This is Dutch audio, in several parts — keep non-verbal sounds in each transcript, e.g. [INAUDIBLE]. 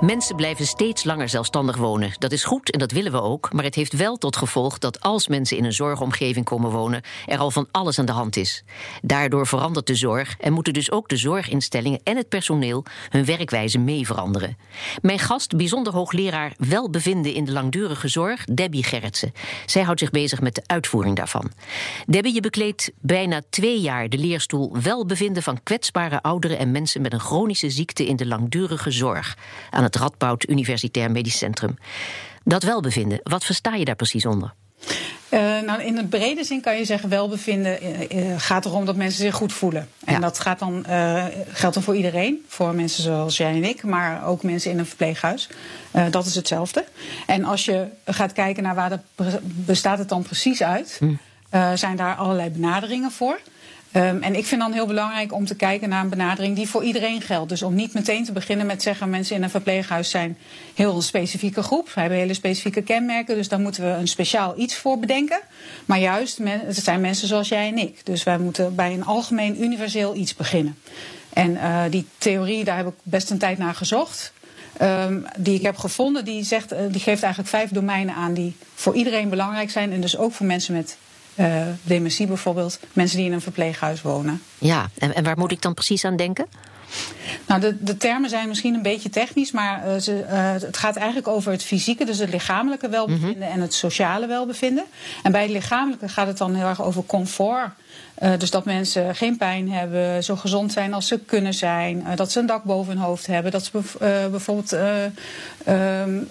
Mensen blijven steeds langer zelfstandig wonen. Dat is goed en dat willen we ook. Maar het heeft wel tot gevolg dat als mensen in een zorgomgeving komen wonen, er al van alles aan de hand is. Daardoor verandert de zorg en moeten dus ook de zorginstellingen en het personeel hun werkwijze mee veranderen. Mijn gast, bijzonder hoogleraar welbevinden in de langdurige zorg, Debbie Gerritsen. Zij houdt zich bezig met de uitvoering daarvan. Debbie, je bekleedt bijna twee jaar de leerstoel welbevinden van kwetsbare ouderen en mensen met een chronische ziekte in de langdurige zorg Radboud Universitair Medisch Centrum. Dat welbevinden, wat versta je daar precies onder? Uh, nou, in het brede zin kan je zeggen, welbevinden uh, gaat erom dat mensen zich goed voelen. En dat gaat dan, uh, geldt dan voor iedereen, voor mensen zoals jij en ik, maar ook mensen in een verpleeghuis. dat is hetzelfde. En als je gaat kijken naar waar dat bestaat het dan precies uit, hm. zijn daar allerlei benaderingen voor. Um, en ik vind dan heel belangrijk om te kijken naar een benadering die voor iedereen geldt. Dus om niet meteen te beginnen met zeggen mensen in een verpleeghuis zijn heel een specifieke groep. We hebben hele specifieke kenmerken, dus daar moeten we een speciaal iets voor bedenken. Maar juist, het zijn mensen zoals jij en ik. Dus wij moeten bij een algemeen universeel iets beginnen. En uh, die theorie, daar heb ik best een tijd naar gezocht. Um, die ik heb gevonden, die, zegt, uh, die geeft eigenlijk vijf domeinen aan die voor iedereen belangrijk zijn. En dus ook voor mensen met uh, dementie bijvoorbeeld, mensen die in een verpleeghuis wonen. Ja, en, en waar moet ik dan precies aan denken? Nou, de, de termen zijn misschien een beetje technisch, maar uh, ze, uh, het gaat eigenlijk over het fysieke, dus het lichamelijke welbevinden mm -hmm. en het sociale welbevinden. En bij het lichamelijke gaat het dan heel erg over comfort. Uh, dus dat mensen geen pijn hebben, zo gezond zijn als ze kunnen zijn, uh, dat ze een dak boven hun hoofd hebben, dat ze uh, bijvoorbeeld um,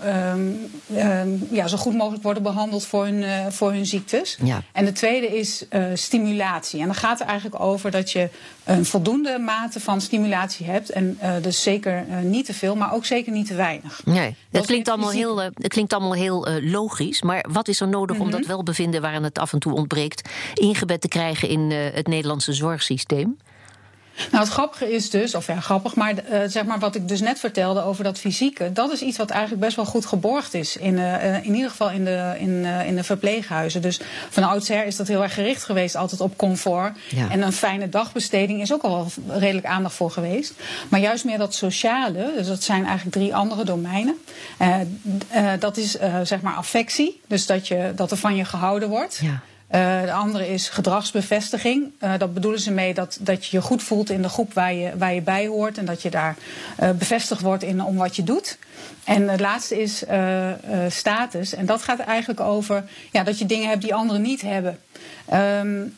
um, ja, zo goed mogelijk worden behandeld voor hun, voor hun ziektes. Ja. En de tweede is stimulatie. En dan gaat het eigenlijk over dat je een voldoende mate van stimulatie hebt. En dus zeker niet te veel, maar ook zeker niet te weinig. Nee, dat, dat klinkt, allemaal heel, het klinkt allemaal heel logisch. Maar wat is er nodig mm -hmm. om dat welbevinden, waarin het af en toe ontbreekt, ingebed te krijgen in het Nederlandse zorgsysteem? Nou, het grappige is dus, of ja, grappig, maar uh, zeg maar wat ik dus net vertelde over dat fysieke, dat is iets wat eigenlijk best wel goed geborgd is. In, uh, in ieder geval in de, in, uh, in de verpleeghuizen. Dus van oudsher is dat heel erg gericht geweest, altijd op comfort. Ja. En een fijne dagbesteding is ook al wel redelijk aandacht voor geweest. Maar juist meer dat sociale, dus dat zijn eigenlijk drie andere domeinen. dat is zeg maar affectie, dus dat, je, dat er van je gehouden wordt. Ja. Uh, de andere is gedragsbevestiging. Uh, dat bedoelen ze mee dat, dat je je goed voelt in de groep waar je, waar je bij hoort. En dat je daar uh, bevestigd wordt in om wat je doet. En het laatste is status. En dat gaat eigenlijk over ja, dat je dingen hebt die anderen niet hebben. Um,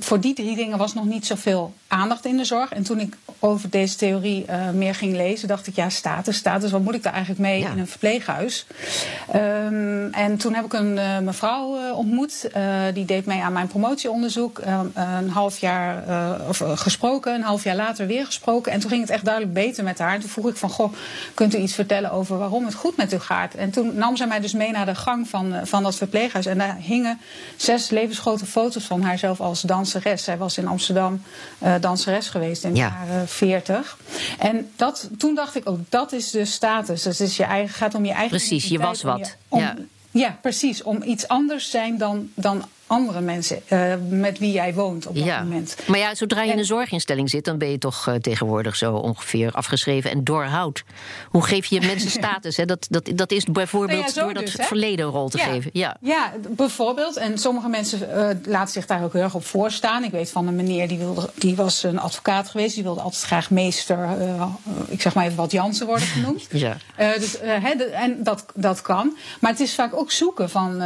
voor die drie dingen was nog niet zoveel aandacht in de zorg. En toen ik over deze theorie uh, meer ging lezen, dacht ik, ja, status, status, wat moet ik daar eigenlijk mee ja. in een verpleeghuis? Um, en toen heb ik een uh, mevrouw ontmoet, die deed mee aan mijn promotieonderzoek. een half jaar of, gesproken, een half jaar later weer gesproken. En toen ging het echt duidelijk beter met haar. En toen vroeg ik van, goh, kunt u iets vertellen over waarom het goed met u gaat? En toen nam zij mij dus mee naar de gang van, van dat verpleeghuis. En daar hingen zes levensgrote foto's van haarzelf als danseres. Zij was in Amsterdam danseres geweest in de ja. jaren 40. En dat, toen dacht ik ook, oh, dat is de status. Dus het is je eigen, gaat om je eigen. Precies, je was wat. Je, om, ja. ja, precies. Om iets anders zijn dan, dan andere mensen uh, met wie jij woont op dat ja. moment. Maar ja, zodra je in een zorginstelling zit, dan ben je toch uh, tegenwoordig zo ongeveer afgeschreven en doorhoud. Hoe geef je mensen [LAUGHS] status? Hè? Dat, dat, dat is bijvoorbeeld nou ja, door dat dus, verleden een rol te ja. geven. Ja. ja, bijvoorbeeld. En sommige mensen uh, laten zich daar ook heel erg op voorstaan. Ik weet van een meneer die, wilde, die was een advocaat geweest, die wilde altijd graag meester, ik zeg maar even wat Jansen worden genoemd. [LAUGHS] ja. dus, en dat, dat kan. Maar het is vaak ook zoeken van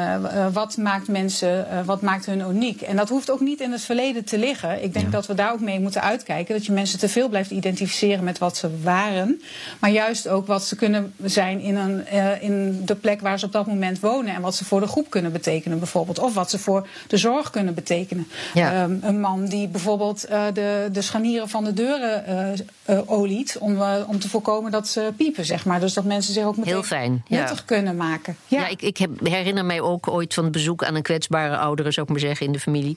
wat maakt mensen. wat maakt hun uniek. En dat hoeft ook niet in het verleden te liggen. Ik denk ja. dat we daar ook mee moeten uitkijken. Dat je mensen te veel blijft identificeren met wat ze waren. Maar juist ook wat ze kunnen zijn in, een, uh, in de plek waar ze op dat moment wonen. En wat ze voor de groep kunnen betekenen bijvoorbeeld. Of wat ze voor de zorg kunnen betekenen. Ja. Um, een man die bijvoorbeeld uh, de, de scharnieren van de deuren uh. Om, om te voorkomen dat ze piepen, zeg maar. Dus dat mensen zich ook meteen Heel fijn, nuttig ja. kunnen maken. Ja, ja ik, ik heb, herinner mij ook ooit van het bezoek aan een kwetsbare ouder ouderen, zou ik maar zeggen, in de familie.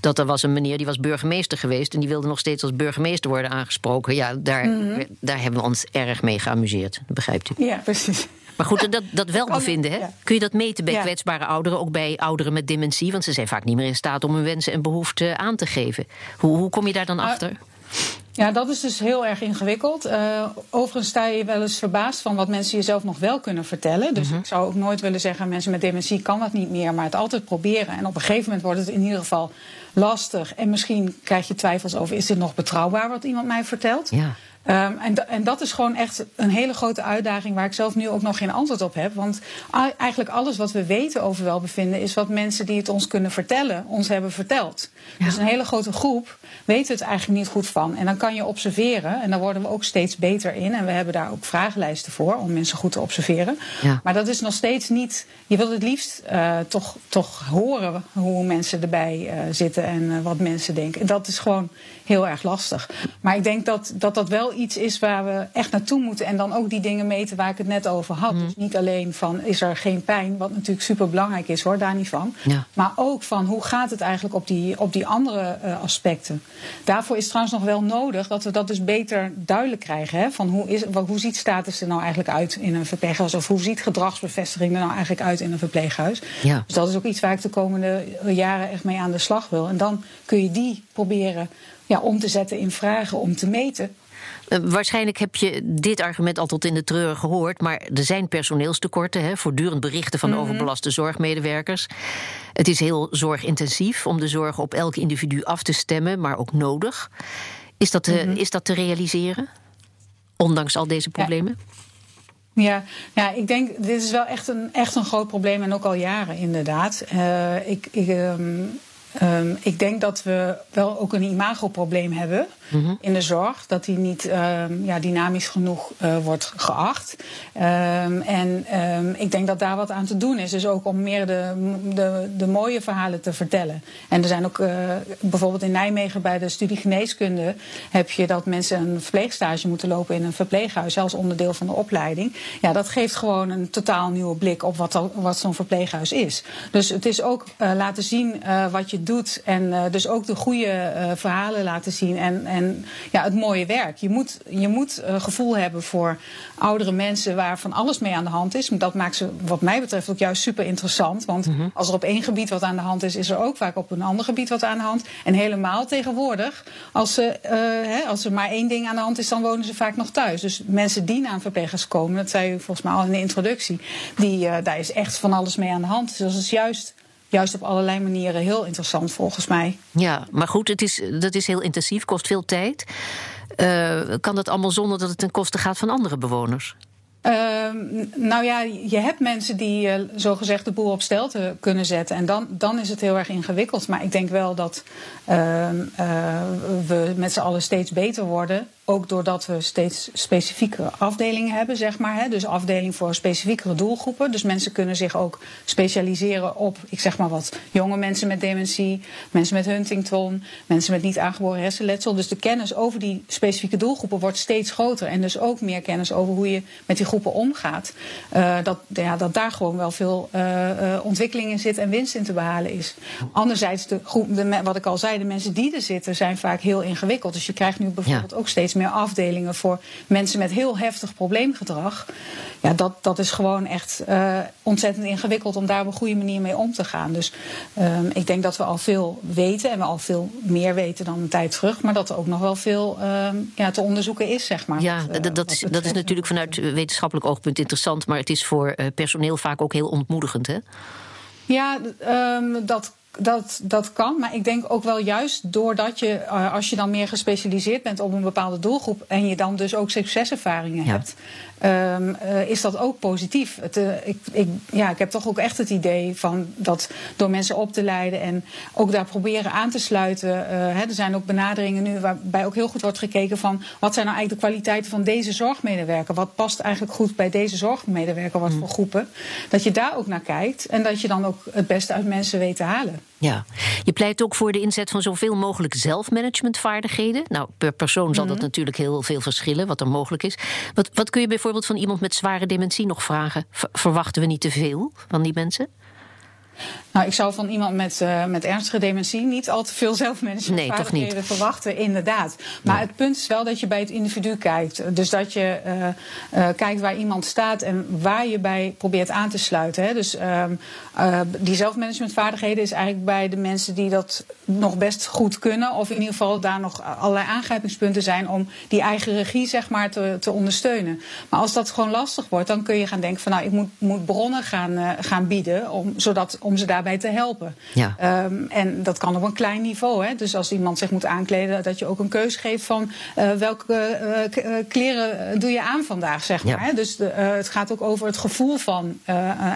Dat er was een meneer die was burgemeester geweest en die wilde nog steeds als burgemeester worden aangesproken. Ja, daar, Mhm. daar hebben we ons erg mee geamuseerd. Dat begrijpt u. Ja, precies. Maar goed, dat, dat welbevinden, [LAUGHS] hè? kun je dat meten bij Ja. kwetsbare ouderen, ook bij ouderen met dementie? Want ze zijn vaak niet meer in staat om hun wensen en behoeften aan te geven. Hoe, hoe kom je daar dan Ah, achter? Ja, dat is dus heel erg ingewikkeld. Eh, overigens sta je wel eens verbaasd van wat mensen jezelf nog wel kunnen vertellen. Dus ik zou ook nooit willen zeggen mensen met dementie kan dat niet meer, maar het altijd proberen. En op een gegeven moment wordt het in ieder geval lastig. En misschien krijg je twijfels over is dit nog betrouwbaar wat iemand mij vertelt. Ja. Ehm, en, en dat is gewoon echt een hele grote uitdaging waar ik zelf nu ook nog geen antwoord op heb. Want eigenlijk alles wat we weten over welbevinden is wat mensen die het ons kunnen vertellen, ons hebben verteld. Dus een hele grote groep weet het eigenlijk niet goed van. En dan kan je observeren en daar worden we ook steeds beter in. En we hebben daar ook vragenlijsten voor om mensen goed te observeren. Ja. Maar dat is nog steeds niet. Je wilt het liefst eh, toch, toch horen hoe mensen erbij eh, zitten en eh, wat mensen denken. En dat is gewoon heel erg lastig. Maar ik denk dat, dat dat wel iets is waar we echt naartoe moeten. En dan ook die dingen meten waar ik het net over had. Dus niet alleen van is er geen pijn, wat natuurlijk super belangrijk is hoor, daar niet van. Ja. Maar ook van hoe gaat het eigenlijk op die, op die andere eh, aspecten. Daarvoor is trouwens nog wel nodig dat we dat dus beter duidelijk krijgen. Hè? Van hoe, is, hoe ziet status er nou eigenlijk uit in een verpleeghuis? Of hoe ziet gedragsbevestiging er nou eigenlijk uit in een verpleeghuis? Ja. Dus dat is ook iets waar ik de komende jaren echt mee aan de slag wil. En dan kun je die proberen ja, om te zetten in vragen om te meten. Eh, waarschijnlijk heb je dit argument al tot in de treuren gehoord, maar er zijn personeelstekorten, hè, voortdurend berichten van overbelaste zorgmedewerkers. Het is heel zorgintensief om de zorg op elk individu af te stemmen, maar ook nodig. Is dat te, is dat te realiseren? Ondanks al deze problemen? Ja, ja, ik denk, dit is wel echt een, echt een groot probleem en ook al jaren inderdaad. Eh, ik, ik, ehm, ehm, ik denk dat we wel ook een imagoprobleem hebben in de zorg. Dat die niet ehm, ja, dynamisch genoeg eh, wordt geacht. Ehm, en ik denk dat daar wat aan te doen is. Dus ook om meer de, de, de mooie verhalen te vertellen. En er zijn ook eh, bijvoorbeeld in Nijmegen bij de studie geneeskunde... heb je dat mensen een verpleegstage moeten lopen in een verpleeghuis... als onderdeel van de opleiding. Ja, dat geeft gewoon een totaal nieuwe blik op wat, wat zo'n verpleeghuis is. Dus het is ook eh, laten zien wat je doet... en eh, dus ook de goede eh, verhalen laten zien en, en ja, het mooie werk. Je moet, je moet eh, gevoel hebben voor oudere mensen... waar van alles mee aan de hand is. Dat maakt ze wat mij betreft ook juist super interessant. Want als er op één gebied wat aan de hand is... is er ook vaak op een ander gebied wat aan de hand. En helemaal tegenwoordig, als, ze, hè, als er maar één ding aan de hand is... dan wonen ze vaak nog thuis. Dus mensen die naar een verpleeghuis komen... dat zei u volgens mij al in de introductie... Die, daar is echt van alles mee aan de hand. Dus dat is juist, juist op allerlei manieren heel interessant volgens mij. Ja, maar goed, het is, dat is heel intensief, kost veel tijd. Eh, kan dat allemaal zonder dat het ten koste gaat van andere bewoners? Ehm, nou ja, je hebt mensen die eh, zogezegd de boel op stelte kunnen zetten. En dan, dan is het heel erg ingewikkeld. Maar ik denk wel dat ehm, eh, we met z'n allen steeds beter worden. Ook doordat we steeds specifiekere afdelingen hebben, zeg maar. Hè? Dus afdeling voor specifiekere doelgroepen. Dus mensen kunnen zich ook specialiseren op, ik zeg maar wat, jonge mensen met dementie, mensen met Huntington, mensen met niet aangeboren hersenletsel. Dus de kennis over die specifieke doelgroepen wordt steeds groter. En dus ook meer kennis over hoe je met die groepen omgaat. Eh, dat, ja, dat daar gewoon wel veel eh, eh, ontwikkeling in zit en winst in te behalen is. Anderzijds, de groep, de, wat ik al zei, de mensen die er zitten zijn vaak heel ingewikkeld. Dus je krijgt nu bijvoorbeeld ook steeds meer afdelingen voor mensen met heel heftig probleemgedrag. Ja, dat, dat is gewoon echt eh, ontzettend ingewikkeld om daar op een goede manier mee om te gaan. Dus ehm, ik denk dat we al veel weten en we al veel meer weten dan een tijd terug. Maar dat er ook nog wel veel ehm, ja, te onderzoeken is, zeg maar. Ja, wat, eh, dat, is, dat is natuurlijk vanuit wetenschappelijk oogpunt interessant, maar het is voor eh, personeel vaak ook heel ontmoedigend. Hè? Ja, ehm, dat, dat, dat kan. Maar ik denk ook wel juist doordat je, eh, als je dan meer gespecialiseerd bent op een bepaalde doelgroep. en je dan dus ook succeservaringen Ja. hebt. Ehm, eh, is dat ook positief. Het, eh, ik, ik, ja, ik heb toch ook echt het idee van dat door mensen op te leiden. en ook daar proberen aan te sluiten. eh, hè, er zijn ook benaderingen nu waarbij ook heel goed wordt gekeken van. wat zijn nou eigenlijk de kwaliteiten van deze zorgmedewerker? Wat past eigenlijk goed bij deze zorgmedewerker? Wat voor groepen? Dat je daar ook naar kijkt en dat je dan ook het beste uit mensen weet te halen. Ja. Je pleit ook voor de inzet van zoveel mogelijk zelfmanagementvaardigheden. Nou, per persoon zal dat natuurlijk heel veel verschillen, wat er mogelijk is. Wat, wat kun je bijvoorbeeld van iemand met zware dementie nog vragen? Verwachten we niet te veel van die mensen? Nou, ik zou van iemand met, uh, met ernstige dementie niet al te veel zelfmanagementvaardigheden nee, verwachten, inderdaad. Maar het punt is wel dat je bij het individu kijkt. Dus dat je uh, uh, kijkt waar iemand staat en waar je bij probeert aan te sluiten. Hè. Dus ehm, die zelfmanagementvaardigheden is eigenlijk bij de mensen die dat nog best goed kunnen. Of in ieder geval daar nog allerlei aangrijpingspunten zijn om die eigen regie zeg maar, te, te ondersteunen. Maar als dat gewoon lastig wordt, dan kun je gaan denken van nou, ik moet, moet bronnen gaan, gaan bieden om, zodat, om ze daarbij te helpen. Ja. Um, en dat kan op een klein niveau. Hè. Dus als iemand zich moet aankleden, dat je ook een keuze geeft van uh, welke uh, kleren doe je aan vandaag, zeg maar. Ja. Hè. Dus de, het gaat ook over het gevoel van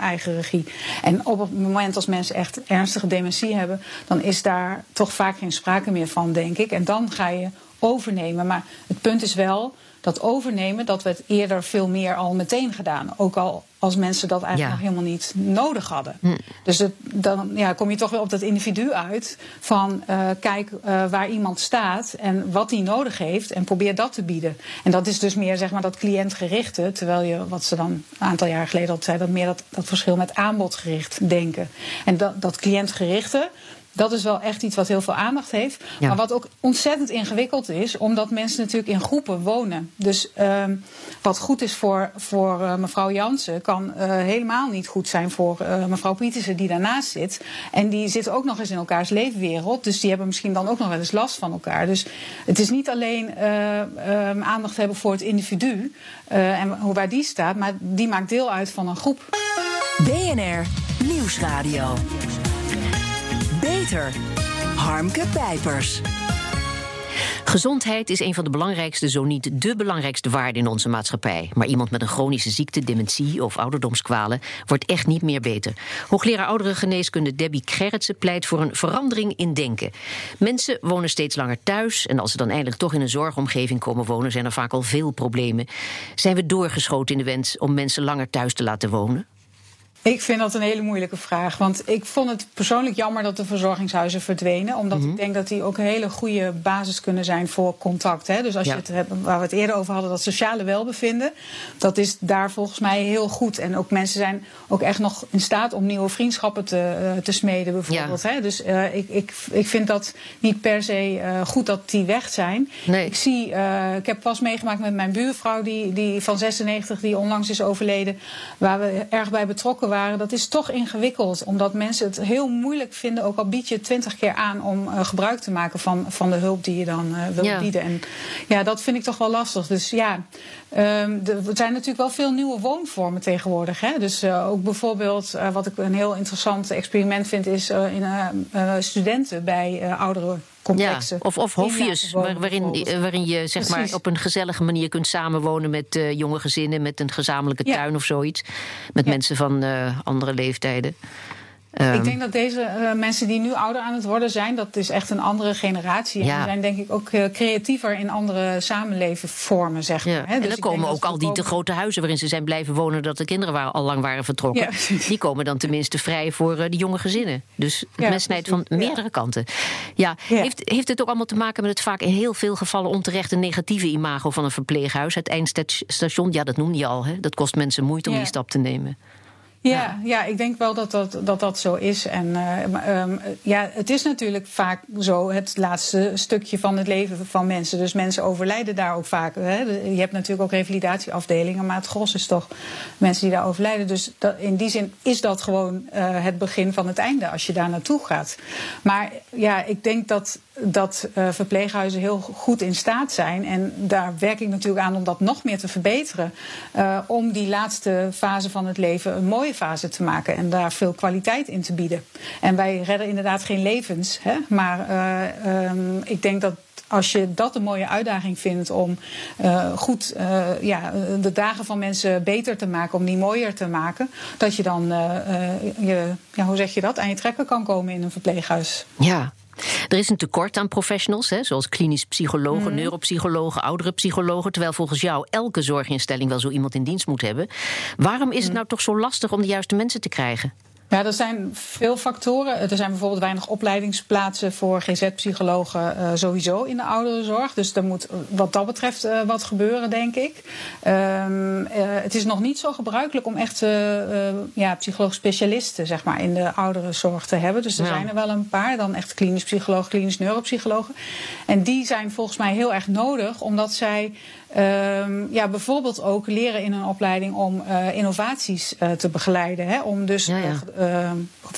eigen regie. En op het moment als mensen echt ernstige dementie hebben, dan is daar toch vaak geen sprake meer van, denk ik. En dan ga je overnemen. Maar het punt is wel dat overnemen, dat we het eerder veel meer al meteen gedaan. Ook al als mensen dat eigenlijk nog helemaal niet nodig hadden. Hm. Dus het, dan ja, kom je toch wel op dat individu uit. Van uh, kijk uh, waar iemand staat en wat hij nodig heeft. En probeer dat te bieden. En dat is dus meer zeg maar dat cliëntgerichte. Terwijl je, wat ze dan een aantal jaar geleden al zei, dat meer dat, dat verschil met aanbodgericht denken. En dat, dat cliëntgerichte dat is wel echt iets wat heel veel aandacht heeft. Maar wat ook ontzettend ingewikkeld is, omdat mensen natuurlijk in groepen wonen. Dus uh, wat goed is voor, voor uh, mevrouw Jansen, kan uh, helemaal niet goed zijn voor uh, mevrouw Pietersen, die daarnaast zit. En die zitten ook nog eens in elkaars leefwereld. Dus die hebben misschien dan ook nog wel eens last van elkaar. Dus het is niet alleen ehm, aandacht hebben voor het individu en hoe waar die staat, maar die maakt deel uit van een groep. BNR Nieuwsradio. Harmke Pijpers. Gezondheid is een van de belangrijkste, zo niet de belangrijkste waarden in onze maatschappij. Maar iemand met een chronische ziekte, dementie of ouderdomskwalen wordt echt niet meer beter. Hoogleraar ouderengeneeskunde Debbie Gerritsen pleit voor een verandering in denken. Mensen wonen steeds langer thuis en als ze dan eindelijk toch in een zorgomgeving komen wonen, zijn er vaak al veel problemen. Zijn we doorgeschoten in de wens om mensen langer thuis te laten wonen? Ik vind dat een hele moeilijke vraag. Want ik vond het persoonlijk jammer dat de verzorgingshuizen verdwenen. Omdat ik mhm. denk dat die ook een hele goede basis kunnen zijn voor contact. Hè? Dus als je het hebt, waar we het eerder over hadden, dat sociale welbevinden. Dat is daar volgens mij heel goed. En ook mensen zijn ook echt nog in staat om nieuwe vriendschappen te, uh, te smeden, bijvoorbeeld. Hè? Dus uh, ik, ik, ik vind dat niet per se uh, goed dat die weg zijn. Nee. Ik zie, ik heb pas meegemaakt met mijn buurvrouw, die, die van 96, die onlangs is overleden. Waar we erg bij betrokken waren, dat is toch ingewikkeld. Omdat mensen het heel moeilijk vinden, ook al bied je twintig keer aan om uh, gebruik te maken van, van de hulp die je dan uh, wil ja. bieden. En ja, dat vind ik toch wel lastig. Dus ja, um, er zijn natuurlijk wel veel nieuwe woonvormen tegenwoordig. Hè? Dus uh, ook bijvoorbeeld, wat ik een heel interessant experiment vind, is in studenten bij ouderen ja, of, of hofjes, waarin, waarin je zeg maar, op een gezellige manier kunt samenwonen met uh, jonge gezinnen, met een gezamenlijke tuin ja. of zoiets. Met ja. mensen van uh, andere leeftijden. Um, ik denk dat deze uh, mensen die nu ouder aan het worden zijn, dat is echt een andere generatie. Ja. En die zijn denk ik ook uh, creatiever in andere samenlevenvormen, zeg maar. Ja. Hè? Dus en dan komen ook al die te grote huizen waarin ze zijn blijven wonen dat de kinderen waren, al lang waren vertrokken. Ja. Die komen dan tenminste vrij voor uh, de jonge gezinnen. Dus mes snijdt van meerdere kanten. Ja. Heeft, heeft het ook allemaal te maken met het vaak in heel veel gevallen onterechte negatieve imago van een verpleeghuis? Het eindstation, ja, dat noemde je al. Hè? Dat kost mensen moeite om die stap te nemen. Ja, ja, ik denk wel dat dat, dat, dat zo is. En uh, um, ja, het is natuurlijk vaak zo het laatste stukje van het leven van mensen. Dus mensen overlijden daar ook vaak. Hè. Je hebt natuurlijk ook revalidatieafdelingen, maar het gros is toch mensen die daar overlijden. Dus dat, in die zin is dat gewoon uh, het begin van het einde als je daar naartoe gaat. Maar ja, ik denk dat dat uh, verpleeghuizen heel goed in staat zijn. En daar werk ik natuurlijk aan om dat nog meer te verbeteren. Uh, om die laatste fase van het leven een mooie fase te maken. En daar veel kwaliteit in te bieden. En wij redden inderdaad geen levens. Hè? Maar uh, um, ik denk dat als je dat een mooie uitdaging vindt om goed ja, de dagen van mensen beter te maken, om die mooier te maken, dat je dan, je, ja, hoe zeg je dat, aan je trekken kan komen in een verpleeghuis. Ja, er is een tekort aan professionals, hè, zoals klinisch psychologen, mm. neuropsychologen, oudere psychologen. Terwijl volgens jou elke zorginstelling wel zo iemand in dienst moet hebben. Waarom is het mhm. nou toch zo lastig om de juiste mensen te krijgen? Ja, er zijn veel factoren. Er zijn bijvoorbeeld weinig opleidingsplaatsen voor GZ-psychologen uh, sowieso in de ouderenzorg. Dus er moet wat dat betreft uh, wat gebeuren, denk ik. Um, uh, het is nog niet zo gebruikelijk om echt ja, psycholoog-specialisten zeg maar, in de ouderenzorg te hebben. Dus er ja. zijn er wel een paar. Dan echt klinisch psycholoog, klinisch neuropsychologen. En die zijn volgens mij heel erg nodig, omdat zij Um, ja, bijvoorbeeld ook leren in een opleiding om uh, innovaties uh, te begeleiden. Hè? Om dus, ja, ja. Uh,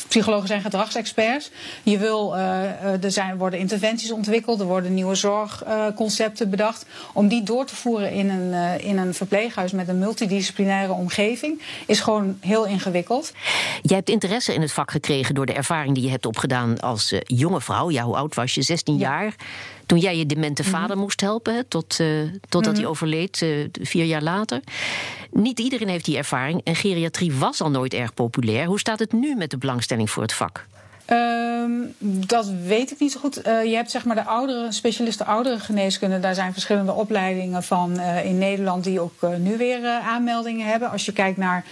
psychologen zijn gedragsexperts. Je wil, er zijn, worden interventies ontwikkeld, er worden nieuwe zorgconcepten bedacht. Om die door te voeren in een, in een verpleeghuis met een multidisciplinaire omgeving, is gewoon heel ingewikkeld. Jij hebt interesse in het vak gekregen door de ervaring die je hebt opgedaan als jonge vrouw. Ja, hoe oud was je? 16 ja. jaar. Toen jij je demente vader mm -hmm. moest helpen, tot, uh, totdat mm -hmm. hij overleed, uh, vier jaar later. Niet iedereen heeft die ervaring en geriatrie was al nooit erg populair. Hoe staat het nu met de belangstelling voor het vak? Um, dat weet ik niet zo goed. Uh, je hebt zeg maar de oudere specialisten oudere geneeskunde. Daar zijn verschillende opleidingen van uh, in Nederland die ook uh, nu weer aanmeldingen hebben. Als je kijkt naar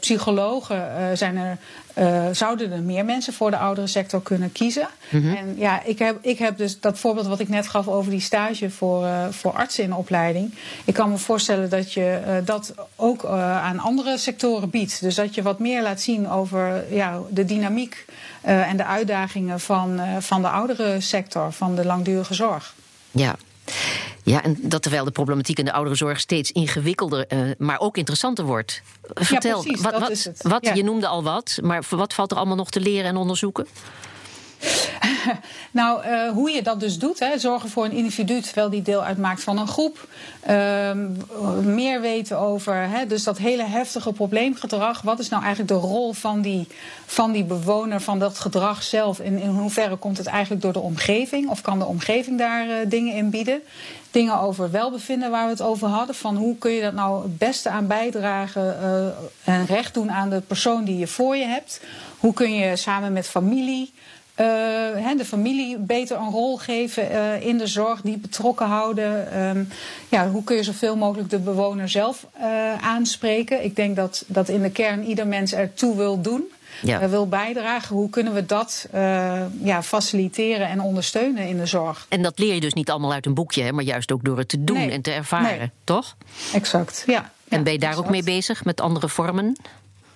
psychologen, zijn er uh, zouden er meer mensen voor de oudere sector kunnen kiezen. Mm -hmm. En ja, ik heb, ik heb dus dat voorbeeld wat ik net gaf over die stage voor, uh, voor artsen in opleiding. Ik kan me voorstellen dat je uh, dat ook aan andere sectoren biedt. Dus dat je wat meer laat zien over ja, de dynamiek en de uitdagingen van, van de oudere sector, van de langdurige zorg. Ja, ja, en dat terwijl de problematiek in de ouderenzorg steeds ingewikkelder, uh, maar ook interessanter wordt. Vertel, ja, precies, wat, wat, wat Ja. je noemde al wat, maar wat valt er allemaal nog te leren en onderzoeken? [LAUGHS] nou, uh, hoe je dat dus doet, hè, zorgen voor een individu terwijl die deel uitmaakt van een groep. Uh, meer weten over hè, dus dat hele heftige probleemgedrag. Wat is nou eigenlijk de rol van die, van die bewoner, van dat gedrag zelf? En in hoeverre komt het eigenlijk door de omgeving? Of kan de omgeving daar uh, dingen in bieden? Dingen over welbevinden waar we het over hadden. Van hoe kun je dat nou het beste aan bijdragen uh, en recht doen aan de persoon die je voor je hebt? Hoe kun je samen met familie uh, de familie beter een rol geven uh, in de zorg, die betrokken houden. Um, ja, hoe kun je zoveel mogelijk de bewoner zelf uh, aanspreken? Ik denk dat, dat in de kern ieder mens ertoe wil doen. Ja. wil bijdragen. Hoe kunnen we dat ja, faciliteren en ondersteunen in de zorg? En dat leer je dus niet allemaal uit een boekje, hè, maar juist ook door het te doen nee. en te ervaren, nee. toch? Exact, ja. En ja, ben je daar exact. ook mee bezig met andere vormen?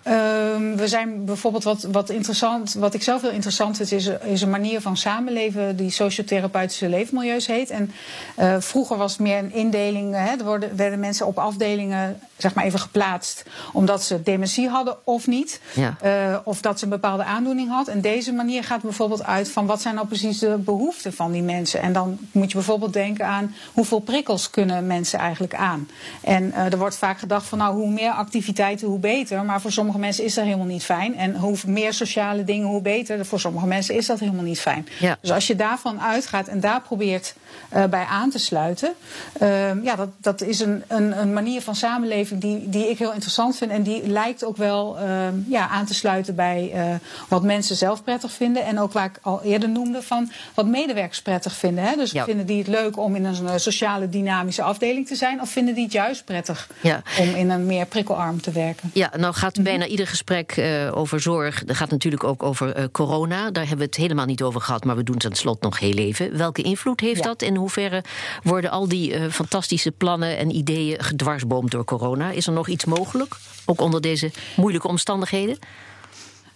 Um, we zijn bijvoorbeeld wat, wat interessant, wat ik zelf heel interessant vind, is, is een manier van samenleven die sociotherapeutische leefmilieus heet. En uh, vroeger was het meer een indeling, hè, er worden, werden mensen op afdelingen zeg maar even geplaatst omdat ze dementie hadden of niet. Ja. Uh, of dat ze een bepaalde aandoening had. En deze manier gaat bijvoorbeeld uit van wat zijn nou precies de behoeften van die mensen. En dan moet je bijvoorbeeld denken aan hoeveel prikkels kunnen mensen eigenlijk aan. En uh, er wordt vaak gedacht van nou hoe meer activiteiten hoe beter. Maar voor sommige mensen is dat helemaal niet fijn. En hoe meer sociale dingen, hoe beter. Voor sommige mensen is dat helemaal niet fijn. Ja. Dus als je daarvan uitgaat en daar probeert uh, bij aan te sluiten. Uh, ja, dat, dat is een, een, een, manier van samenleving die, die ik heel interessant vind. En die lijkt ook wel uh, ja, aan te sluiten bij uh, wat mensen zelf prettig vinden. En ook waar ik al eerder noemde van wat medewerkers prettig vinden. Hè? Dus ja. vinden die het leuk om in een sociale dynamische afdeling te zijn? Of vinden die het juist prettig ja. om in een meer prikkelarm te werken? Ja, nou gaat bijna ieder gesprek uh, over zorg, dat gaat natuurlijk ook over corona. Daar hebben we het helemaal niet over gehad, maar we doen het ten slotte nog heel even. Welke invloed heeft Ja. dat? In hoeverre worden al die uh, fantastische plannen en ideeën gedwarsboomd door corona? Is er nog iets mogelijk, ook onder deze moeilijke omstandigheden?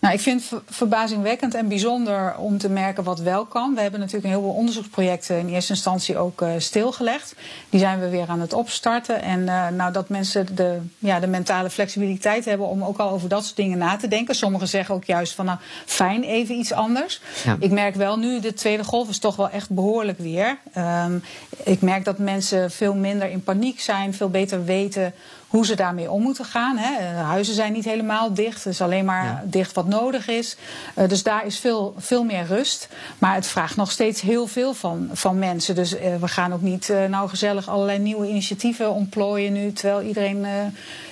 Nou, ik vind het verbazingwekkend en bijzonder om te merken wat wel kan. We hebben natuurlijk een heleboel onderzoeksprojecten in eerste instantie ook uh, stilgelegd. Die zijn we weer aan het opstarten. En uh, nou, dat mensen de, ja, de mentale flexibiliteit hebben om ook al over dat soort dingen na te denken. Sommigen zeggen ook juist van nou, fijn, even iets anders. Ja. Ik merk wel nu, de tweede golf is toch wel echt behoorlijk weer. Um, ik merk dat mensen veel minder in paniek zijn, veel beter weten hoe ze daarmee om moeten gaan. Hè. Huizen zijn niet helemaal dicht, het is alleen maar ja. dicht wat nodig is. Uh, dus daar is veel, veel meer rust. Maar het vraagt nog steeds heel veel van, van mensen. Dus uh, we gaan ook niet uh, nou gezellig allerlei nieuwe initiatieven ontplooien nu, terwijl iedereen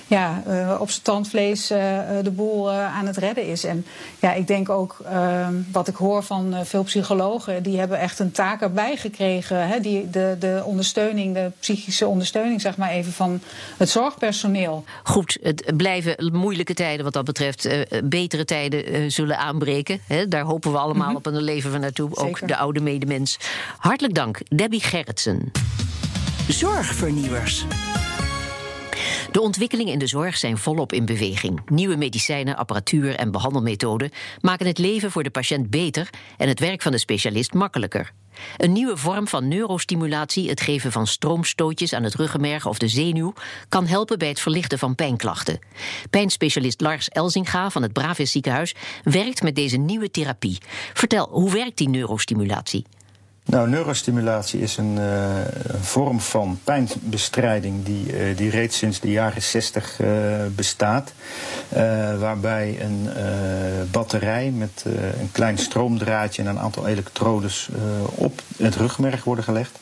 ja, op zijn tandvlees de boel aan het redden is. En ja, ik denk ook wat ik hoor van veel psychologen, die hebben echt een taak erbij gekregen. Hè, die, de, de ondersteuning, de psychische ondersteuning, zeg maar even, van het zorgpersoneel. Goed, het blijven moeilijke tijden wat dat betreft. Uh, betere tijden eh, zullen aanbreken. Hè, daar hopen we allemaal op en daar leven we naartoe. Ook de oude medemens. Hartelijk dank, Debbie Gerritsen. Zorgvernieuwers. De ontwikkelingen in de zorg zijn volop in beweging. Nieuwe medicijnen, apparatuur en behandelmethoden maken het leven voor de patiënt beter en het werk van de specialist makkelijker. Een nieuwe vorm van neurostimulatie, het geven van stroomstootjes aan het ruggenmerg of de zenuw, kan helpen bij het verlichten van pijnklachten. Pijnspecialist Lars Elzinga van het Bravis ziekenhuis werkt met deze nieuwe therapie. Vertel, hoe werkt die neurostimulatie? Nou, neurostimulatie is een, eh, een vorm van pijnbestrijding die, eh, die reeds sinds de jaren 60 eh, bestaat. Waarbij een batterij met een klein stroomdraadje en een aantal elektrodes op het rugmerg worden gelegd.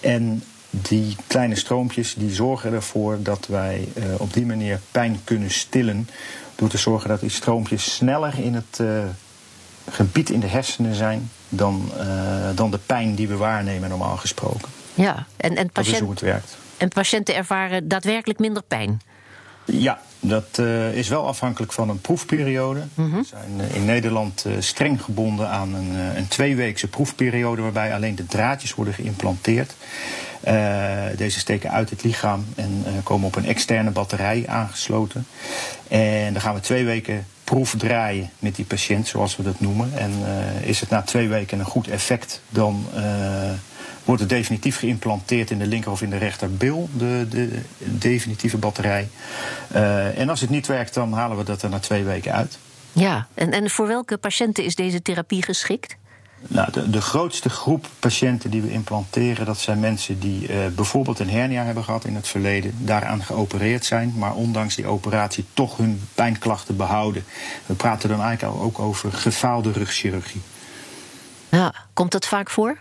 En die kleine stroompjes die zorgen ervoor dat wij op die manier pijn kunnen stillen. Door te zorgen dat die stroompjes sneller in het gebied in de hersenen zijn dan, eh, dan de pijn die we waarnemen normaal gesproken. Ja, en, en, Dat is hoe patiënt, het werkt. en patiënten ervaren daadwerkelijk minder pijn. Ja, dat eh, is wel afhankelijk van een proefperiode. We zijn eh, in Nederland streng gebonden aan een, eh, een tweeweekse proefperiode... waarbij alleen de draadjes worden geïmplanteerd. Deze steken uit het lichaam en komen op een externe batterij aangesloten. En dan gaan we twee weken proef draaien met die patiënt, zoals we dat noemen. En eh, is het na twee weken een goed effect, dan eh, wordt het definitief geïmplanteerd in de linker of in de rechterbil, de, de definitieve batterij. Eh, en als het niet werkt, dan halen we dat er na twee weken uit. Ja, en, en voor welke patiënten is deze therapie geschikt? Nou, de, grootste groep patiënten die we implanteren, dat zijn mensen die eh, bijvoorbeeld een hernia hebben gehad in het verleden, daaraan geopereerd zijn, maar ondanks die operatie toch hun pijnklachten behouden. We praten dan eigenlijk ook over gefaalde rugchirurgie. Ja, komt dat vaak voor?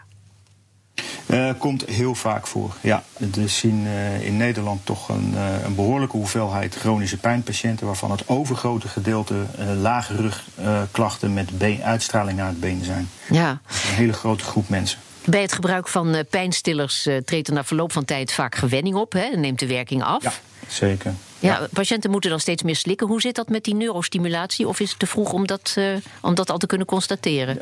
Eh, komt heel vaak voor. Ja, we zien eh, in Nederland toch een, eh, een behoorlijke hoeveelheid chronische pijnpatiënten, waarvan het overgrote gedeelte lage rugklachten met been, uitstraling naar het been zijn. Ja. Een hele grote groep mensen. Bij het gebruik van pijnstillers treedt er na verloop van tijd vaak gewenning op hè, neemt de werking af. Ja, zeker. Ja, patiënten moeten dan steeds meer slikken. Hoe zit dat met die neurostimulatie? Of is het te vroeg om dat, eh, om dat al te kunnen constateren?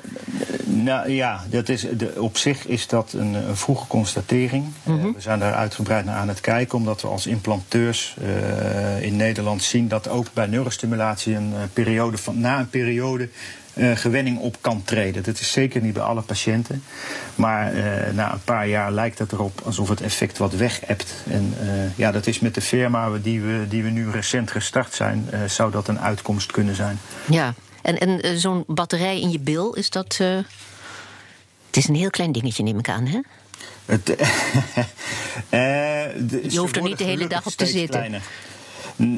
Nou ja, dat is, de, op zich is dat een, een vroege constatering. Eh, we zijn daar uitgebreid naar aan het kijken, omdat we als implanteurs eh, in Nederland zien dat ook bij neurostimulatie een periode van, na een periode eh, gewenning op kan treden. Dat is zeker niet bij alle patiënten. Maar eh, na een paar jaar lijkt het erop alsof het effect wat weg hebt. En eh, ja, dat is met de firma die we, die we nu recent gestart zijn, zou dat een uitkomst kunnen zijn. Ja, en, en zo'n batterij in je bil, is dat. Het is een heel klein dingetje, neem ik aan, hè? Het, [LAUGHS] de- Je hoeft er niet de hele dag op te zitten. kleiner.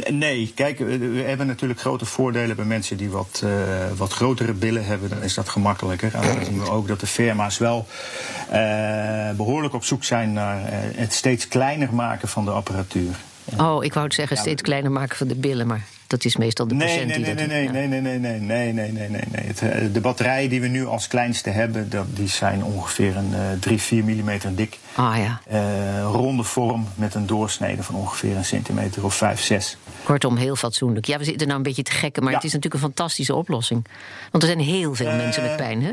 Nee, kijk, we we hebben natuurlijk grote voordelen bij mensen die wat, eh, wat grotere billen hebben. Dan is dat gemakkelijker. En dan zien we ook dat de firma's wel eh, behoorlijk op zoek zijn naar eh, het steeds kleiner maken van de apparatuur. Oh, ik wou het zeggen, steeds kleiner maken van de billen, maar dat is meestal de Nee, patiënt nee, die nee, dat nee, doet. nee, nee, nee, nee, nee, nee, nee, nee, nee. Het, eh, de batterijen die we nu als kleinste hebben, dat, die zijn ongeveer een eh 3, 4 millimeter dik. Ah ja, Eh, ronde vorm met een doorsnede van ongeveer een centimeter of 5, 6. kortom, heel fatsoenlijk. Ja, we zitten nou een beetje te gekken, maar Ja. het is natuurlijk een fantastische oplossing. Want er zijn heel veel mensen met pijn, hè?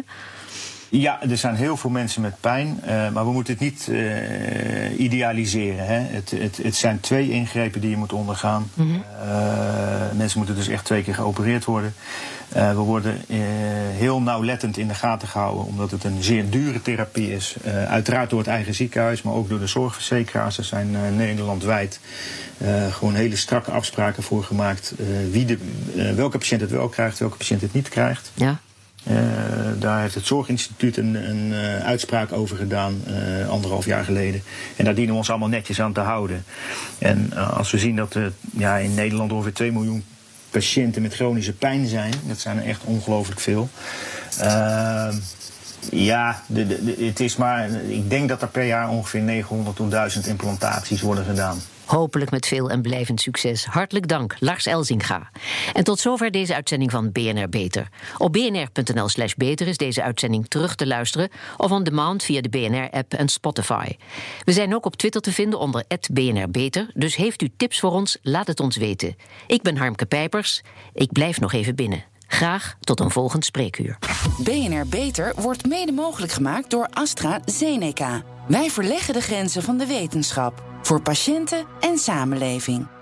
Ja, er zijn heel veel mensen met pijn, eh, maar we moeten het niet eh, idealiseren. Hè. Het, het, het zijn twee ingrepen die je moet ondergaan. Eh, mensen moeten dus echt twee keer geopereerd worden. We worden heel nauwlettend in de gaten gehouden, omdat het een zeer dure therapie is. Uiteraard door het eigen ziekenhuis, maar ook door de zorgverzekeraars. Er zijn Nederlandwijd gewoon hele strakke afspraken voor gemaakt. wie de, welke patiënt het wel krijgt, welke patiënt het niet krijgt. Ja. Eh, daar heeft het Zorginstituut een, een eh, uitspraak over gedaan, eh, anderhalf jaar geleden. En daar dienen we ons allemaal netjes aan te houden. En als we zien dat er ja, in Nederland ongeveer 2 miljoen patiënten met chronische pijn zijn, dat zijn er echt ongelooflijk veel. Eh, ja, het is maar, ik denk dat er per jaar ongeveer 900 tot 1000 implantaties worden gedaan. Hopelijk met veel en blijvend succes. Hartelijk dank, Lars Elzinga. En tot zover deze uitzending van BNR Beter. Op bnr.nl slash beter is deze uitzending terug te luisteren... of on demand via de BNR-app en Spotify. We zijn ook op Twitter te vinden onder BNR Beter... dus heeft u tips voor ons, laat het ons weten. Ik ben Harmke Pijpers. Ik blijf nog even binnen. Graag tot een volgend spreekuur. BNR Beter wordt mede mogelijk gemaakt door AstraZeneca. Wij verleggen de grenzen van de wetenschap. Voor patiënten en samenleving.